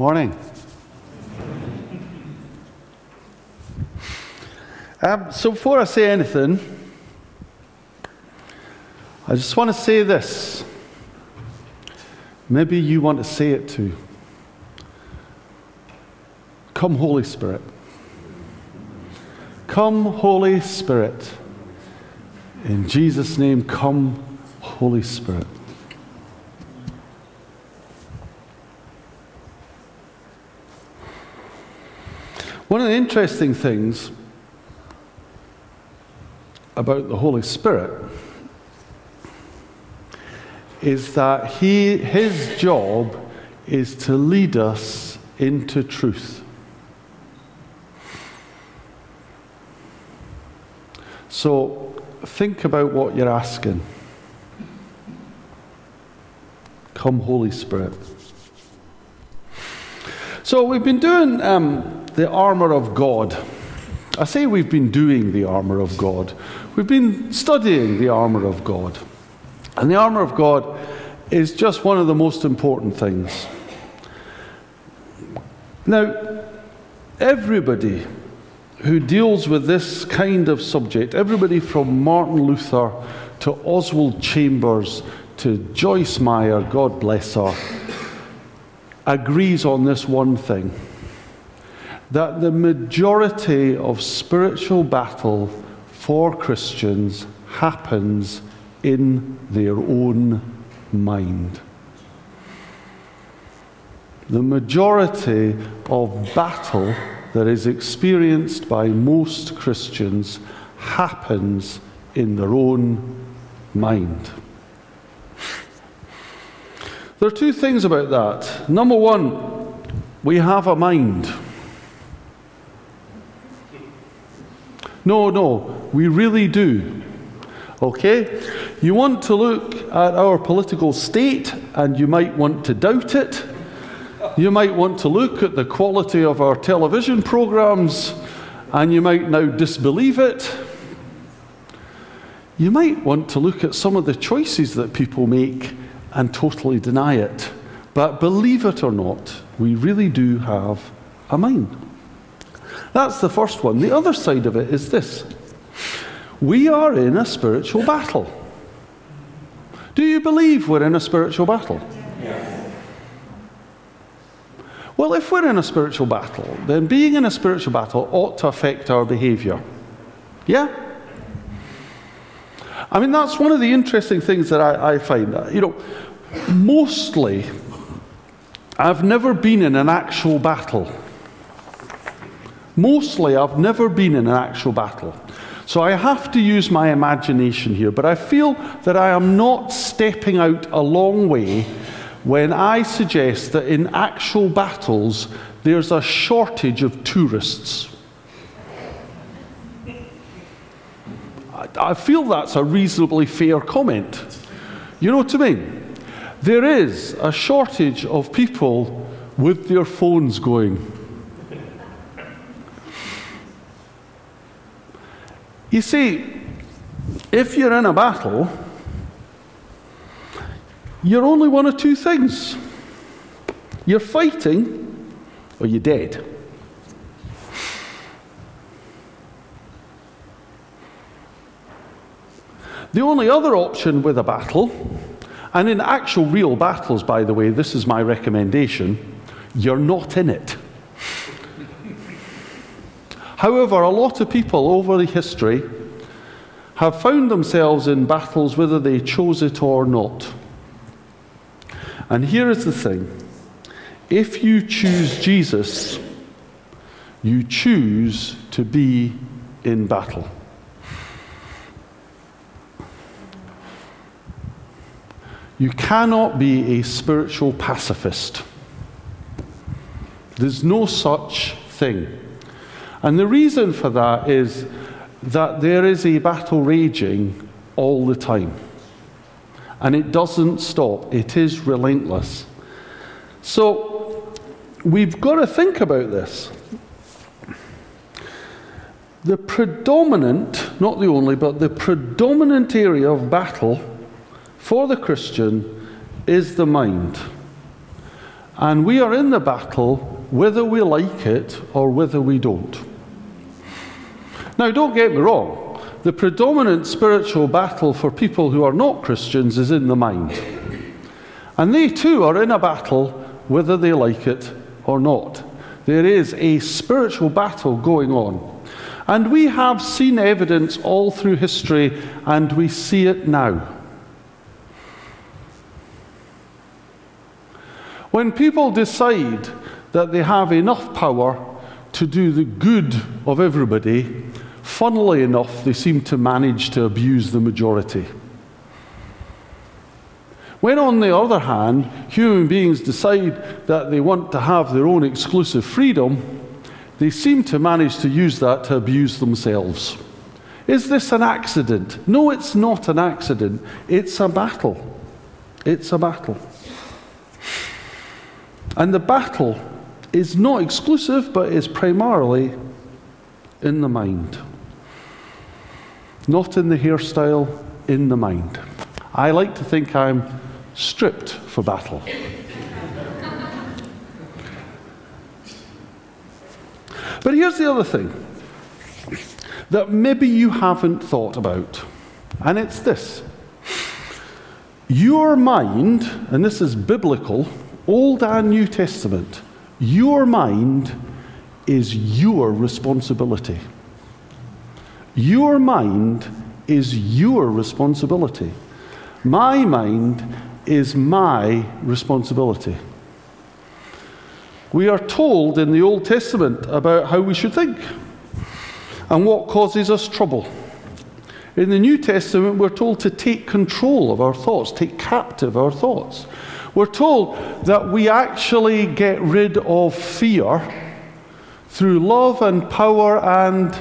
Morning. Um, so, before I say anything, I just want to say this. Maybe you want to say it too. Come, Holy Spirit. Come, Holy Spirit. In Jesus' name, come, Holy Spirit. The interesting things about the Holy Spirit is that he, his job is to lead us into truth. So think about what you're asking. Come, Holy Spirit. So we've been doing um, the armour of God. I say we've been doing the armour of God. We've been studying the armour of God. And the armour of God is just one of the most important things. Now, everybody who deals with this kind of subject, everybody from Martin Luther to Oswald Chambers to Joyce Meyer, God bless her, agrees on this one thing that the majority of spiritual battle for Christians happens in their own mind. The majority of battle that is experienced by most Christians happens in their own mind. There are two things about that. Number one, we have a mind. No, no, we really do. Okay? You want to look at our political state and you might want to doubt it. You might want to look at the quality of our television programs and you might now disbelieve it. You might want to look at some of the choices that people make and totally deny it. But believe it or not, we really do have a mind. That's the first one. The other side of it is this we are in a spiritual battle. Do you believe we're in a spiritual battle? Yes. Well, if we're in a spiritual battle, then being in a spiritual battle ought to affect our behavior. Yeah? I mean, that's one of the interesting things that I, I find. Uh, you know, mostly, I've never been in an actual battle. Mostly, I've never been in an actual battle. So I have to use my imagination here, but I feel that I am not stepping out a long way when I suggest that in actual battles there's a shortage of tourists. I feel that's a reasonably fair comment. You know what I mean? There is a shortage of people with their phones going. You see, if you're in a battle, you're only one of two things you're fighting or you're dead. The only other option with a battle, and in actual real battles, by the way, this is my recommendation, you're not in it. However, a lot of people over the history have found themselves in battles whether they chose it or not. And here is the thing if you choose Jesus, you choose to be in battle. You cannot be a spiritual pacifist. There's no such thing. And the reason for that is that there is a battle raging all the time and it doesn't stop, it is relentless. So we've got to think about this. The predominant, not the only, but the predominant area of battle for the Christian is the mind. And we are in the battle whether we like it or whether we don't. Now, don't get me wrong, the predominant spiritual battle for people who are not Christians is in the mind. And they too are in a battle whether they like it or not. There is a spiritual battle going on. And we have seen evidence all through history, and we see it now. When people decide that they have enough power to do the good of everybody, funnily enough, they seem to manage to abuse the majority. When, on the other hand, human beings decide that they want to have their own exclusive freedom, they seem to manage to use that to abuse themselves. Is this an accident? No, it's not an accident. It's a battle. It's a battle. And the battle is not exclusive, but is primarily in the mind. Not in the hairstyle, in the mind. I like to think I'm stripped for battle. but here's the other thing that maybe you haven't thought about, and it's this. Your mind, and this is biblical, Old and New Testament, your mind is your responsibility. Your mind is your responsibility. My mind is my responsibility. We are told in the Old Testament about how we should think and what causes us trouble. In the New Testament, we're told to take control of our thoughts, take captive our thoughts. We're told that we actually get rid of fear through love and power and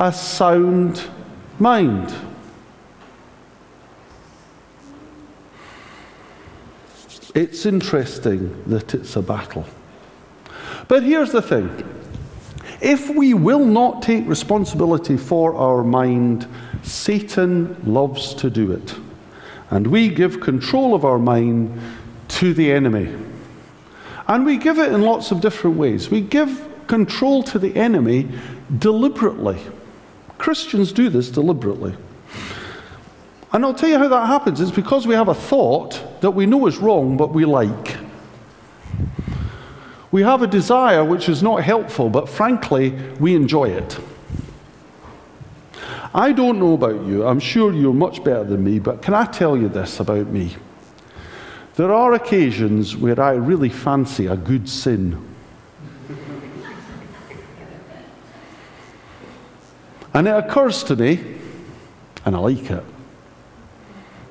a sound mind. It's interesting that it's a battle. But here's the thing if we will not take responsibility for our mind, Satan loves to do it. And we give control of our mind to the enemy. And we give it in lots of different ways. We give control to the enemy deliberately. Christians do this deliberately. And I'll tell you how that happens. It's because we have a thought that we know is wrong, but we like. We have a desire which is not helpful, but frankly, we enjoy it. I don't know about you, I'm sure you're much better than me, but can I tell you this about me? There are occasions where I really fancy a good sin. And it occurs to me, and I like it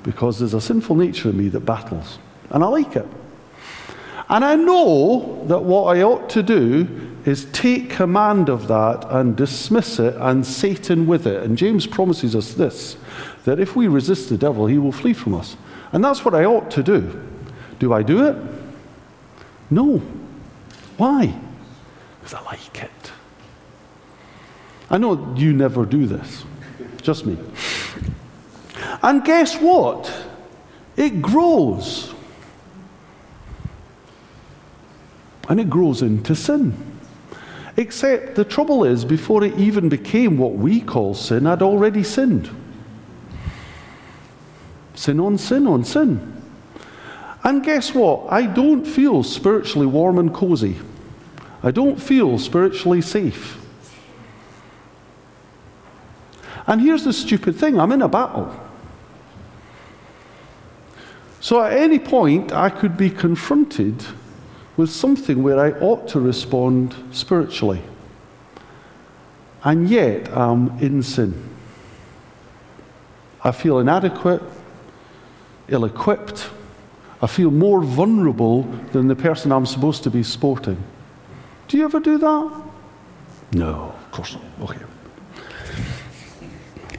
because there's a sinful nature in me that battles, and I like it. And I know that what I ought to do is take command of that and dismiss it and Satan with it. And James promises us this that if we resist the devil, he will flee from us. And that's what I ought to do. Do I do it? No. Why? Because I like it. I know you never do this, just me. And guess what? It grows. And it grows into sin. Except the trouble is, before it even became what we call sin, I'd already sinned. Sin on sin on sin. And guess what? I don't feel spiritually warm and cozy. I don't feel spiritually safe. And here's the stupid thing I'm in a battle. So at any point, I could be confronted with something where I ought to respond spiritually. And yet, I'm in sin. I feel inadequate, ill equipped. I feel more vulnerable than the person I'm supposed to be sporting. Do you ever do that? No, of course not. Okay.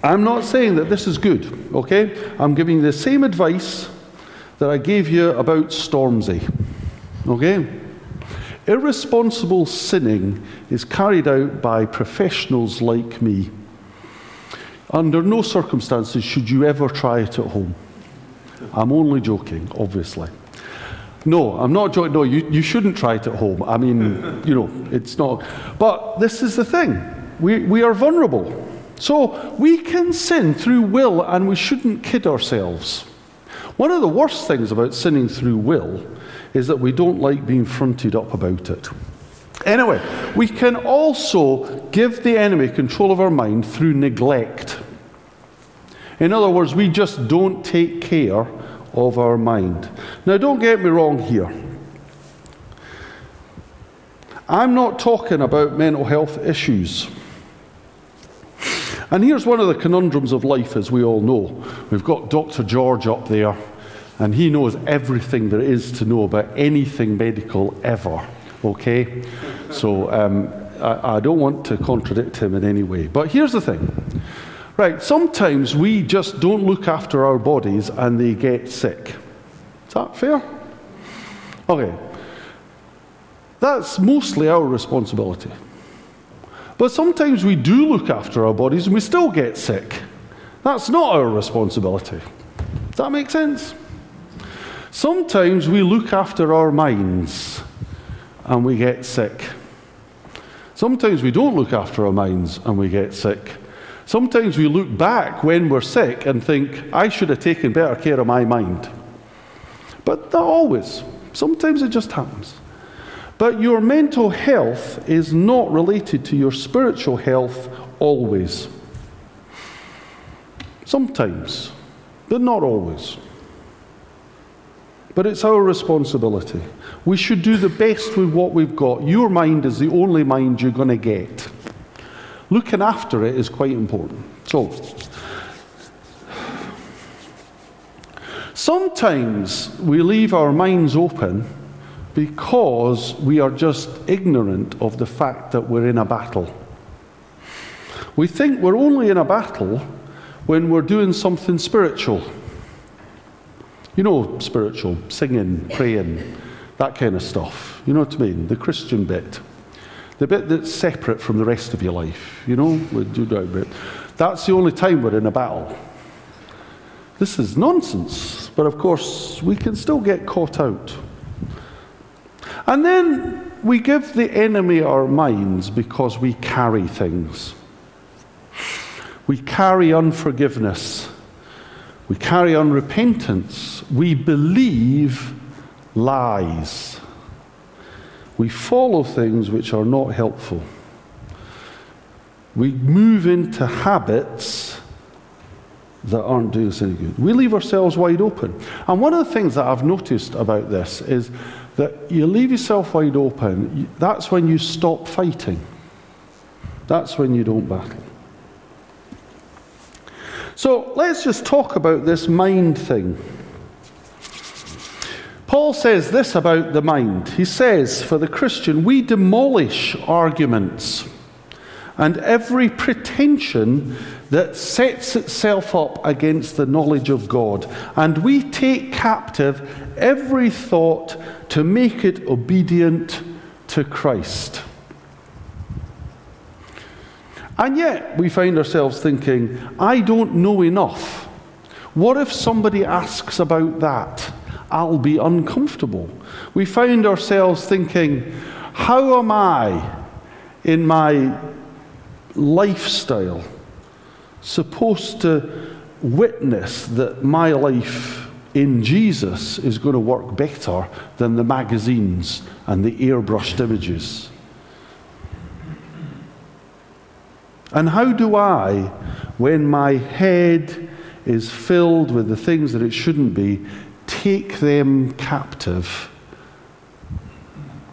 I'm not saying that this is good, okay? I'm giving you the same advice that I gave you about Stormzy. Okay? Irresponsible sinning is carried out by professionals like me. Under no circumstances should you ever try it at home. I'm only joking, obviously. No, I'm not joking. No, you, you shouldn't try it at home. I mean, you know, it's not. But this is the thing we, we are vulnerable. So we can sin through will, and we shouldn't kid ourselves. One of the worst things about sinning through will is that we don't like being fronted up about it. Anyway, we can also give the enemy control of our mind through neglect. In other words, we just don't take care of our mind. Now, don't get me wrong here. I'm not talking about mental health issues. And here's one of the conundrums of life, as we all know. We've got Dr. George up there, and he knows everything there is to know about anything medical ever. Okay? So um, I, I don't want to contradict him in any way. But here's the thing Right, sometimes we just don't look after our bodies and they get sick. Is that fair? Okay. That's mostly our responsibility. But sometimes we do look after our bodies and we still get sick. That's not our responsibility. Does that make sense? Sometimes we look after our minds and we get sick. Sometimes we don't look after our minds and we get sick. Sometimes we look back when we're sick and think, I should have taken better care of my mind. But not always. Sometimes it just happens. But your mental health is not related to your spiritual health always. Sometimes, but not always. But it's our responsibility. We should do the best with what we've got. Your mind is the only mind you're going to get looking after it is quite important. So, sometimes we leave our minds open because we are just ignorant of the fact that we're in a battle. We think we're only in a battle when we're doing something spiritual. You know, spiritual, singing, praying, that kind of stuff. You know what I mean? The Christian bit the bit that's separate from the rest of your life, you know, that bit. that's the only time we're in a battle. This is nonsense, but of course, we can still get caught out. And then we give the enemy our minds because we carry things. We carry unforgiveness. We carry unrepentance. We believe lies we follow things which are not helpful. We move into habits that aren't doing us any good. We leave ourselves wide open. And one of the things that I've noticed about this is that you leave yourself wide open, that's when you stop fighting. That's when you don't battle. So let's just talk about this mind thing. Paul says this about the mind. He says, for the Christian, we demolish arguments and every pretension that sets itself up against the knowledge of God. And we take captive every thought to make it obedient to Christ. And yet, we find ourselves thinking, I don't know enough. What if somebody asks about that? I'll be uncomfortable. We find ourselves thinking, how am I in my lifestyle supposed to witness that my life in Jesus is going to work better than the magazines and the airbrushed images? And how do I, when my head is filled with the things that it shouldn't be, take them captive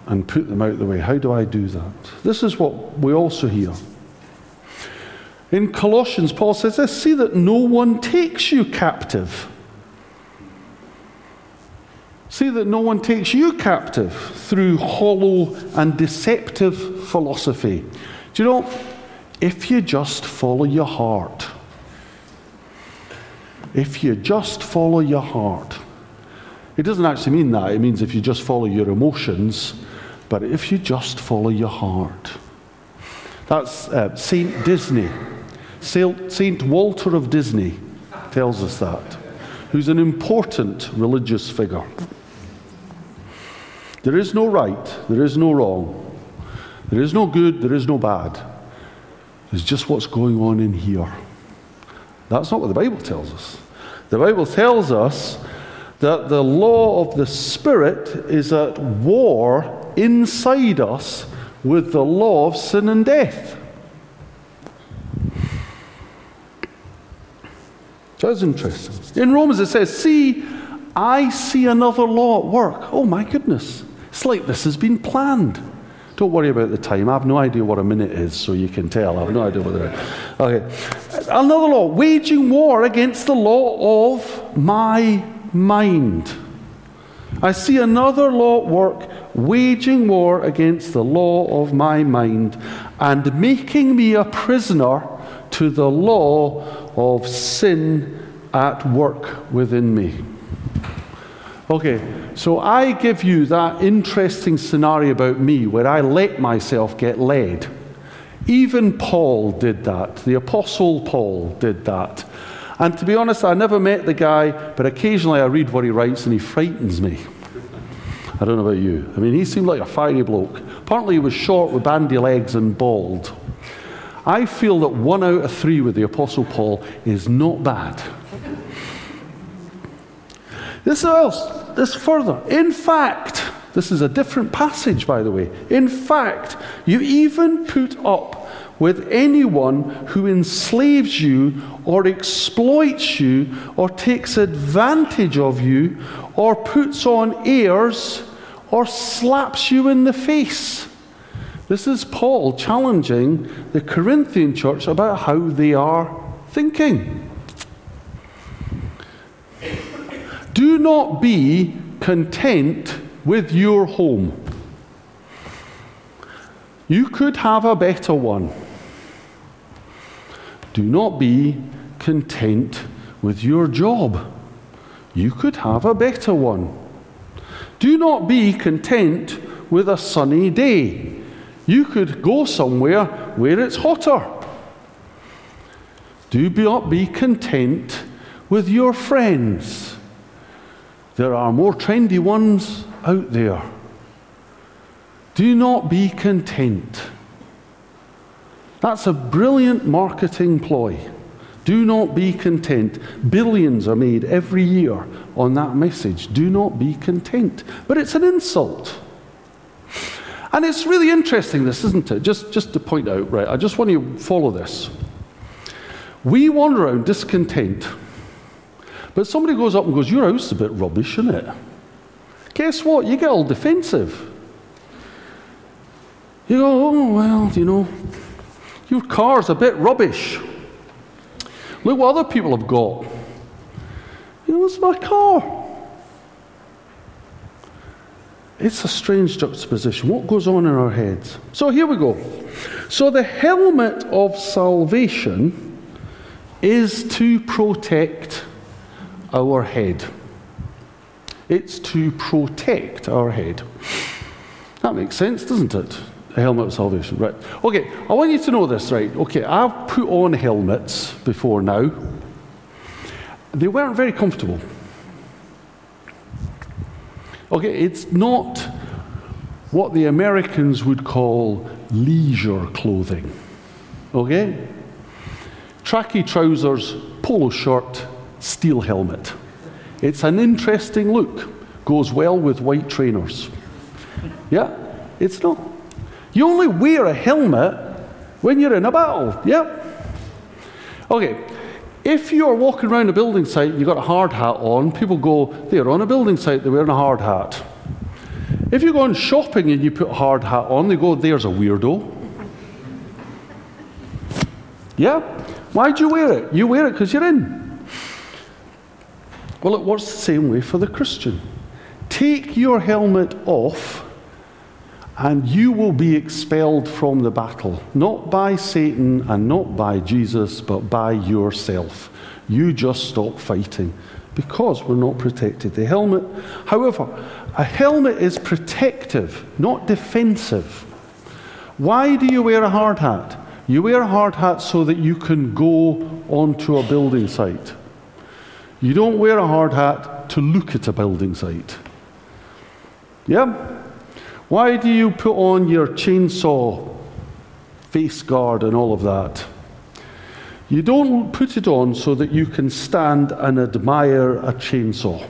and put them out the way. How do I do that? This is what we also hear. In Colossians, Paul says this see that no one takes you captive. See that no one takes you captive through hollow and deceptive philosophy. Do you know, if you just follow your heart, if you just follow your heart, it doesn't actually mean that. It means if you just follow your emotions, but if you just follow your heart. That's uh, Saint Disney. Saint Walter of Disney tells us that, who's an important religious figure. There is no right, there is no wrong, there is no good, there is no bad. There's just what's going on in here. That's not what the Bible tells us. The Bible tells us that the law of the Spirit is at war inside us with the law of sin and death. So that's interesting. In Romans it says, See, I see another law at work. Oh my goodness. It's like this has been planned. Don't worry about the time. I have no idea what a minute is, so you can tell. I have no idea what it is. Okay. Another law waging war against the law of my mind. I see another law at work waging war against the law of my mind and making me a prisoner to the law of sin at work within me. Okay, so I give you that interesting scenario about me where I let myself get led. Even Paul did that. The Apostle Paul did that. And to be honest, I never met the guy, but occasionally I read what he writes and he frightens me. I don't know about you. I mean, he seemed like a fiery bloke. Apparently, he was short with bandy legs and bald. I feel that one out of three with the Apostle Paul is not bad. This else, this further. In fact, this is a different passage, by the way. In fact, you even put up with anyone who enslaves you or exploits you or takes advantage of you or puts on airs or slaps you in the face. This is Paul challenging the Corinthian church about how they are thinking. Do not be content with your home. You could have a better one. Do not be content with your job. You could have a better one. Do not be content with a sunny day. You could go somewhere where it's hotter. Do not be content with your friends. There are more trendy ones out there. Do not be content. That's a brilliant marketing ploy. Do not be content. Billions are made every year on that message. Do not be content. But it's an insult. And it's really interesting, this, isn't it? Just, just to point out, right? I just want you to follow this. We wander around discontent, but somebody goes up and goes, Your house is a bit rubbish, isn't it? Guess what? You get all defensive. You go, Oh, well, you know, your car's a bit rubbish. Look what other people have got. You know, it's my car. It's a strange juxtaposition. What goes on in our heads? So here we go. So the helmet of salvation is to protect our head. It's to protect our head. That makes sense, doesn't it? The helmet of salvation, right? Okay, I want you to know this, right? Okay, I've put on helmets before now. They weren't very comfortable. Okay, it's not what the Americans would call leisure clothing. Okay? Tracky trousers, polo shirt, steel helmet. It's an interesting look. Goes well with white trainers. Yeah, it's not. You only wear a helmet when you're in a battle. Yeah. Okay. If you're walking around a building site, and you've got a hard hat on, people go, they're on a building site, they're wearing a hard hat. If you go on shopping and you put a hard hat on, they go, there's a weirdo. Yeah? Why'd you wear it? You wear it because you're in. Well, it works the same way for the Christian. Take your helmet off and you will be expelled from the battle, not by Satan and not by Jesus, but by yourself. You just stop fighting because we're not protected. The helmet, however, a helmet is protective, not defensive. Why do you wear a hard hat? You wear a hard hat so that you can go onto a building site. You don't wear a hard hat to look at a building site. Yeah? Why do you put on your chainsaw face guard and all of that? You don't put it on so that you can stand and admire a chainsaw.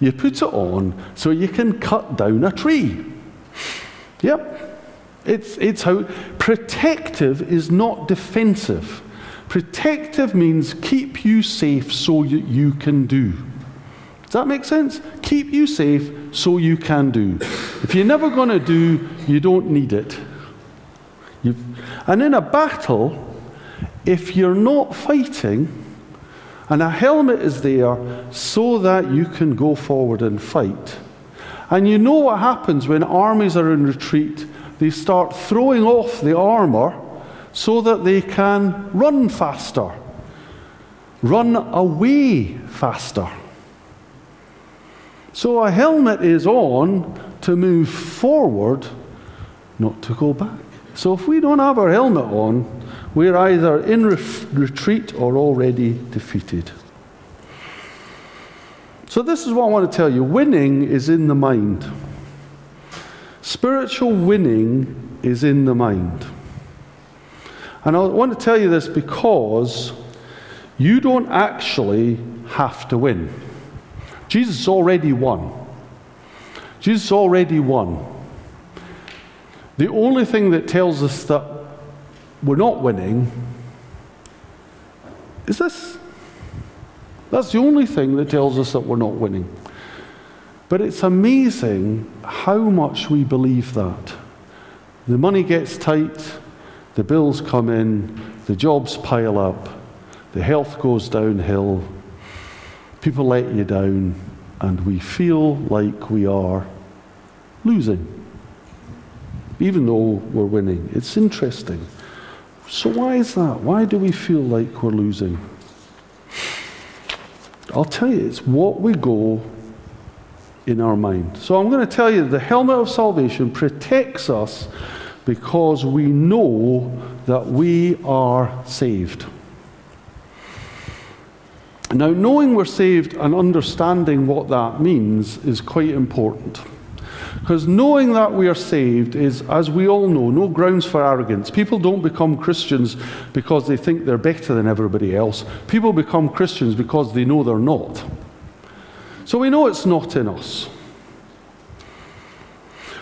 You put it on so you can cut down a tree. Yep. It's, it's how protective is not defensive. Protective means keep you safe so you, you can do. Does that make sense? Keep you safe so you can do. If you're never going to do, you don't need it. You've, and in a battle, if you're not fighting, and a helmet is there so that you can go forward and fight. And you know what happens when armies are in retreat? They start throwing off the armor so that they can run faster, run away faster. So a helmet is on to move forward, not to go back. So if we don't have our helmet on, we're either in re- retreat or already defeated. So, this is what I want to tell you winning is in the mind. Spiritual winning is in the mind. And I want to tell you this because you don't actually have to win. Jesus already won. Jesus already won. The only thing that tells us that we're not winning is this. That's the only thing that tells us that we're not winning. But it's amazing how much we believe that. The money gets tight, the bills come in, the jobs pile up, the health goes downhill, people let you down, and we feel like we are losing, even though we're winning. It's interesting. So, why is that? Why do we feel like we're losing? I'll tell you, it's what we go in our mind. So I'm going to tell you the helmet of salvation protects us because we know that we are saved. Now, knowing we're saved and understanding what that means is quite important. Because knowing that we are saved is, as we all know, no grounds for arrogance. People don't become Christians because they think they're better than everybody else. People become Christians because they know they're not. So we know it's not in us.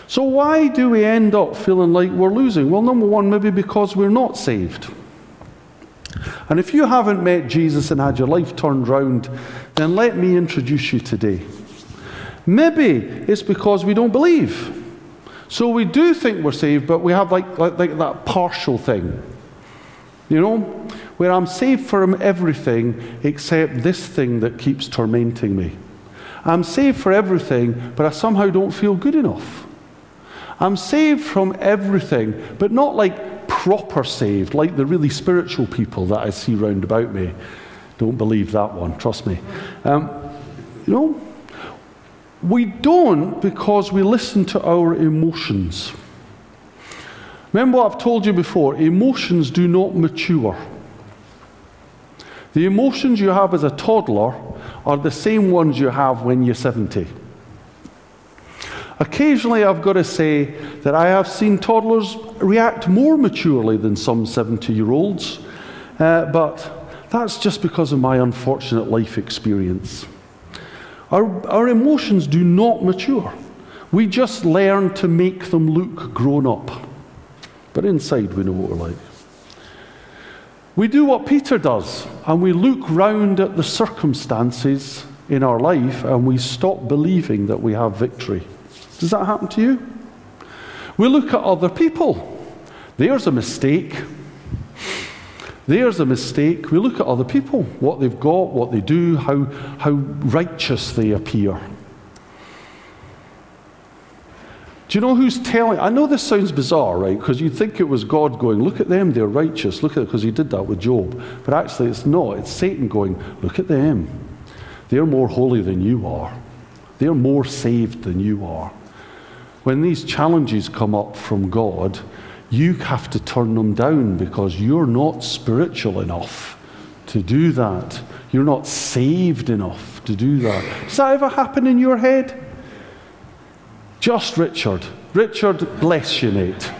So, why do we end up feeling like we're losing? Well, number one, maybe because we're not saved. And if you haven't met Jesus and had your life turned round, then let me introduce you today. Maybe it's because we don't believe. So we do think we're saved, but we have like, like, like that partial thing. You know, where I'm saved from everything except this thing that keeps tormenting me. I'm saved for everything, but I somehow don't feel good enough. I'm saved from everything, but not like proper saved, like the really spiritual people that I see round about me. Don't believe that one, trust me. Um, you know, we don't because we listen to our emotions. Remember what I've told you before emotions do not mature. The emotions you have as a toddler are the same ones you have when you're 70. Occasionally, I've got to say that I have seen toddlers react more maturely than some 70 year olds, uh, but that's just because of my unfortunate life experience. Our, our emotions do not mature. We just learn to make them look grown up. But inside, we know what we're like. We do what Peter does, and we look round at the circumstances in our life and we stop believing that we have victory. Does that happen to you? We look at other people. There's a mistake. There's a mistake. We look at other people, what they've got, what they do, how, how righteous they appear. Do you know who's telling? I know this sounds bizarre, right? Because you'd think it was God going, look at them, they're righteous. Look at it, because he did that with Job. But actually, it's not. It's Satan going, look at them. They're more holy than you are, they're more saved than you are. When these challenges come up from God, you have to turn them down because you're not spiritual enough to do that. You're not saved enough to do that. Does that ever happen in your head? Just Richard. Richard, bless you, Nate.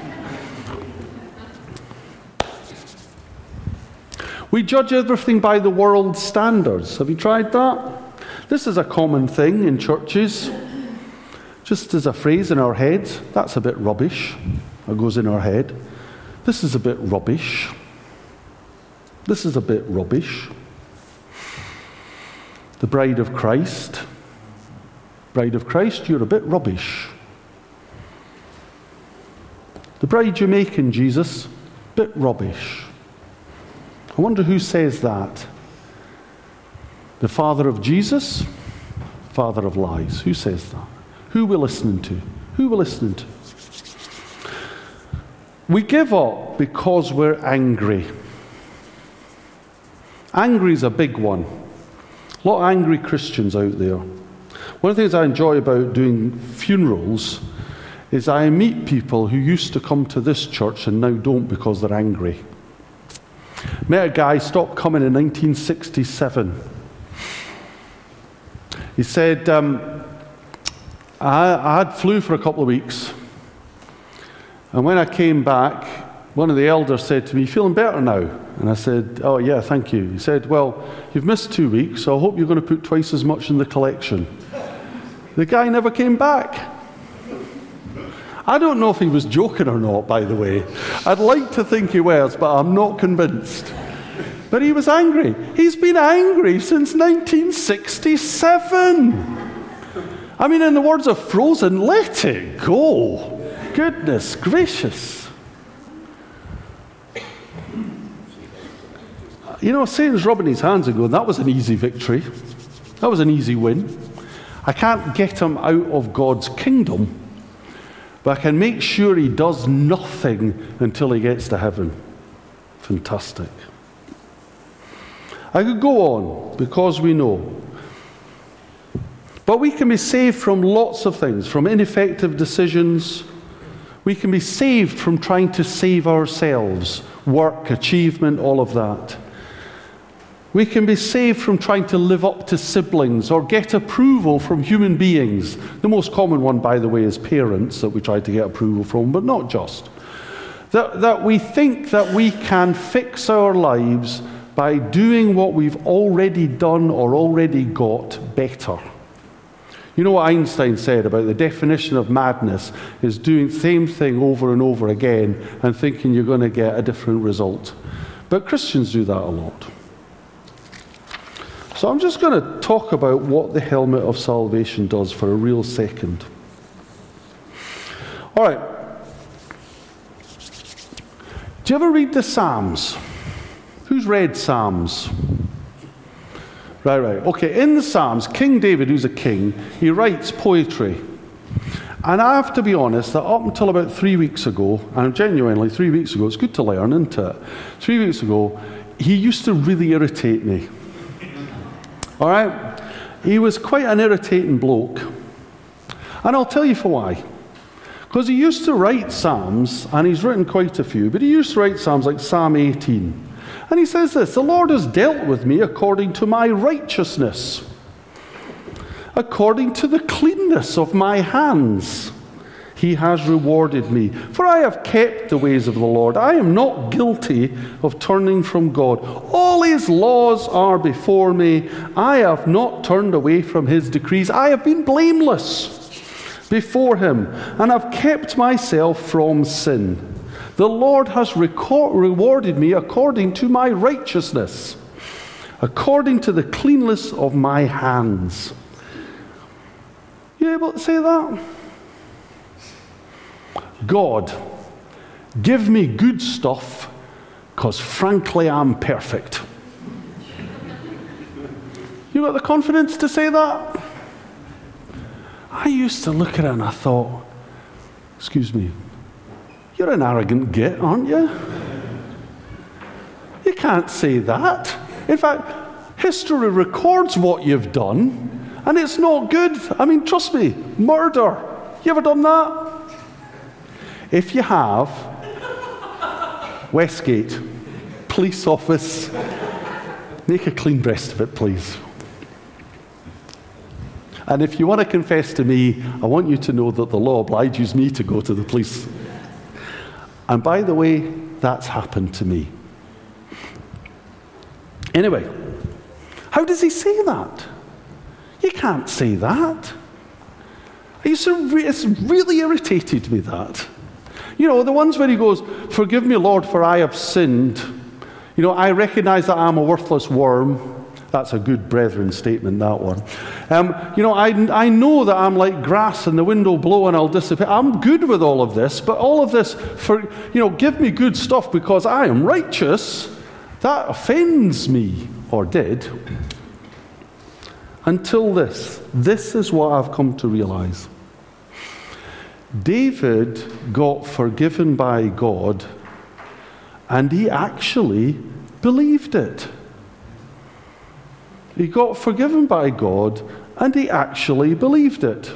We judge everything by the world's standards. Have you tried that? This is a common thing in churches. Just as a phrase in our heads, that's a bit rubbish. It goes in our head. This is a bit rubbish. This is a bit rubbish. The bride of Christ. Bride of Christ, you're a bit rubbish. The bride you're making, Jesus, bit rubbish. I wonder who says that. The father of Jesus, father of lies. Who says that? Who we're listening to? Who we're listening to? We give up because we're angry. Angry is a big one. A lot of angry Christians out there. One of the things I enjoy about doing funerals is I meet people who used to come to this church and now don't because they're angry. Met a guy, stopped coming in 1967. He said, um, I, I had flu for a couple of weeks. And when I came back, one of the elders said to me, Feeling better now? And I said, Oh, yeah, thank you. He said, Well, you've missed two weeks, so I hope you're going to put twice as much in the collection. The guy never came back. I don't know if he was joking or not, by the way. I'd like to think he was, but I'm not convinced. But he was angry. He's been angry since 1967. I mean, in the words of Frozen, let it go. Goodness gracious. You know, Satan's rubbing his hands and going, that was an easy victory. That was an easy win. I can't get him out of God's kingdom but I can make sure he does nothing until he gets to heaven. Fantastic. I could go on because we know. But we can be saved from lots of things, from ineffective decisions. We can be saved from trying to save ourselves, work, achievement, all of that. We can be saved from trying to live up to siblings or get approval from human beings. The most common one, by the way, is parents that we try to get approval from, but not just. That, that we think that we can fix our lives by doing what we've already done or already got better. You know what Einstein said about the definition of madness is doing the same thing over and over again and thinking you're going to get a different result. But Christians do that a lot. So I'm just going to talk about what the helmet of salvation does for a real second. All right. Do you ever read the Psalms? Who's read Psalms? Right, right. Okay, in the Psalms, King David, who's a king, he writes poetry. And I have to be honest that up until about three weeks ago, and genuinely three weeks ago, it's good to learn, isn't it? Three weeks ago, he used to really irritate me. All right? He was quite an irritating bloke. And I'll tell you for why. Because he used to write Psalms, and he's written quite a few, but he used to write Psalms like Psalm 18. And he says this The Lord has dealt with me according to my righteousness, according to the cleanness of my hands he has rewarded me. For I have kept the ways of the Lord. I am not guilty of turning from God. All his laws are before me. I have not turned away from his decrees. I have been blameless before him, and have kept myself from sin. The Lord has rewarded me according to my righteousness, according to the cleanness of my hands. You able to say that? God, give me good stuff because frankly I'm perfect. You got the confidence to say that? I used to look at it and I thought, excuse me, you're an arrogant git, aren't you? You can't say that. In fact, history records what you've done, and it's not good. I mean, trust me, murder. You ever done that? If you have, Westgate, police office, make a clean breast of it, please. And if you want to confess to me, I want you to know that the law obliges me to go to the police. And by the way, that's happened to me. Anyway, how does he say that? You can't say that. It's really irritated me that. You know, the ones where he goes, Forgive me, Lord, for I have sinned. You know, I recognize that I'm a worthless worm. That's a good brethren statement, that one. Um, you know, I, I know that I'm like grass and the wind will blow and I'll disappear. I'm good with all of this, but all of this for, you know, give me good stuff because I am righteous. That offends me, or did. Until this. This is what I've come to realize. David got forgiven by God and he actually believed it. He got forgiven by God and he actually believed it.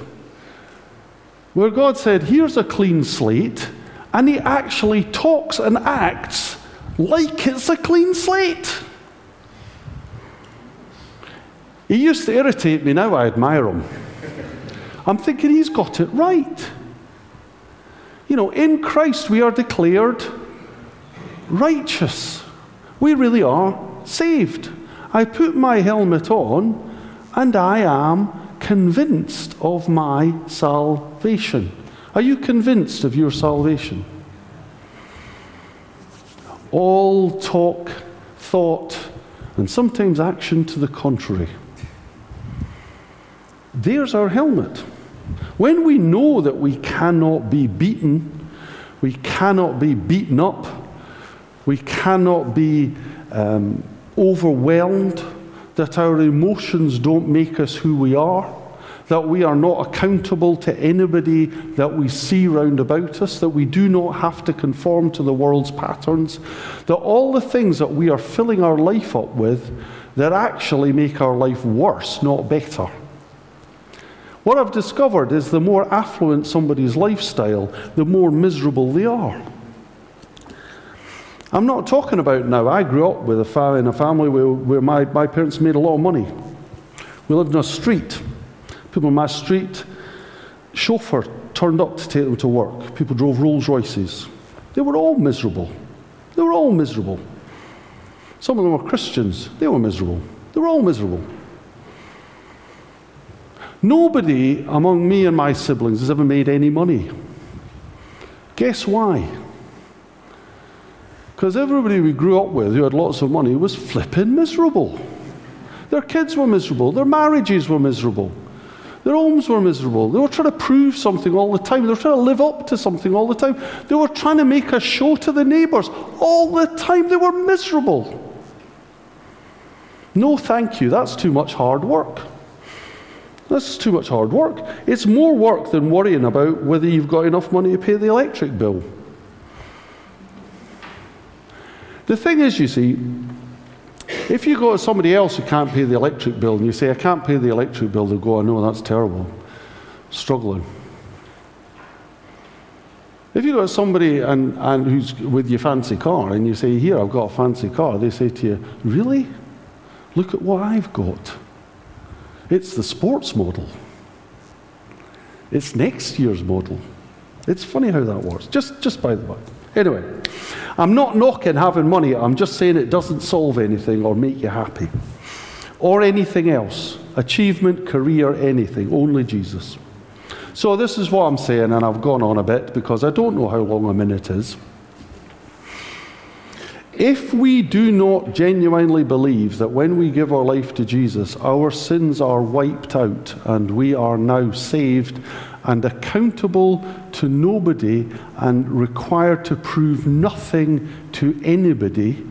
Where God said, Here's a clean slate, and he actually talks and acts like it's a clean slate. He used to irritate me, now I admire him. I'm thinking he's got it right. You know, in Christ we are declared righteous. We really are saved. I put my helmet on and I am convinced of my salvation. Are you convinced of your salvation? All talk, thought, and sometimes action to the contrary. There's our helmet. When we know that we cannot be beaten, we cannot be beaten up, we cannot be um, overwhelmed, that our emotions don't make us who we are, that we are not accountable to anybody that we see round about us, that we do not have to conform to the world's patterns, that all the things that we are filling our life up with that actually make our life worse, not better. What I've discovered is the more affluent somebody's lifestyle, the more miserable they are. I'm not talking about now. I grew up with a fa- in a family where, where my, my parents made a lot of money. We lived in a street. People in my street, chauffeur turned up to take them to work. People drove Rolls Royces. They were all miserable. They were all miserable. Some of them were Christians. They were miserable. They were all miserable. Nobody among me and my siblings has ever made any money. Guess why? Because everybody we grew up with who had lots of money was flipping miserable. Their kids were miserable, their marriages were miserable, their homes were miserable. They were trying to prove something all the time, they were trying to live up to something all the time. They were trying to make a show to the neighbours all the time. They were miserable. No, thank you, that's too much hard work. That's too much hard work. It's more work than worrying about whether you've got enough money to pay the electric bill. The thing is, you see, if you go to somebody else who can't pay the electric bill and you say, I can't pay the electric bill, they'll go, I know, that's terrible. Struggling. If you go to somebody and, and who's with your fancy car and you say, Here, I've got a fancy car, they say to you, Really? Look at what I've got. It's the sports model. It's next year's model. It's funny how that works, just, just by the way. Anyway, I'm not knocking having money, I'm just saying it doesn't solve anything or make you happy. Or anything else. Achievement, career, anything. Only Jesus. So, this is what I'm saying, and I've gone on a bit because I don't know how long a minute is. If we do not genuinely believe that when we give our life to Jesus, our sins are wiped out and we are now saved and accountable to nobody and required to prove nothing to anybody,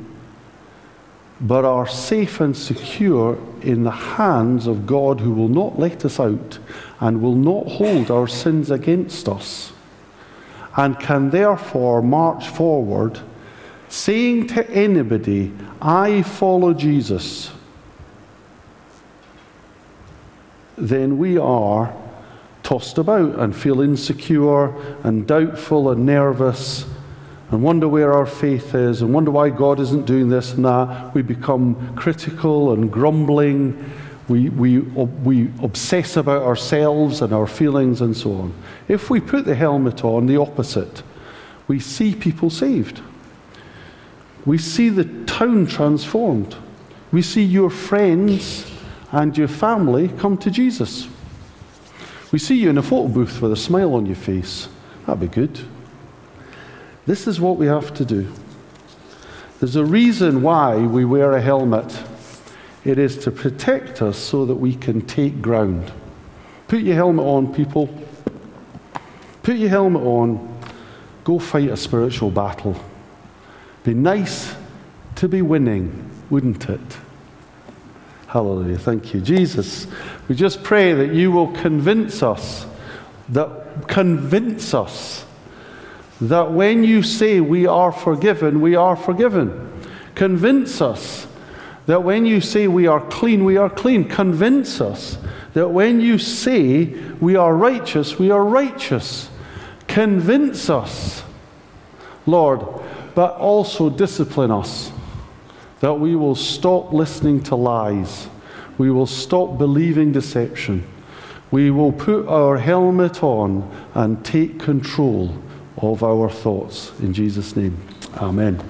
but are safe and secure in the hands of God who will not let us out and will not hold our sins against us, and can therefore march forward saying to anybody, I follow Jesus, then we are tossed about and feel insecure and doubtful and nervous and wonder where our faith is and wonder why God isn't doing this and that. We become critical and grumbling. We, we, we obsess about ourselves and our feelings and so on. If we put the helmet on, the opposite, we see people saved. We see the town transformed. We see your friends and your family come to Jesus. We see you in a photo booth with a smile on your face. That'd be good. This is what we have to do. There's a reason why we wear a helmet. It is to protect us so that we can take ground. Put your helmet on, people. Put your helmet on. Go fight a spiritual battle. Be nice to be winning, wouldn't it? Hallelujah. Thank you. Jesus, we just pray that you will convince us, that convince us that when you say we are forgiven, we are forgiven. Convince us that when you say we are clean, we are clean. Convince us that when you say we are righteous, we are righteous. Convince us, Lord, but also discipline us that we will stop listening to lies. We will stop believing deception. We will put our helmet on and take control of our thoughts. In Jesus' name, amen.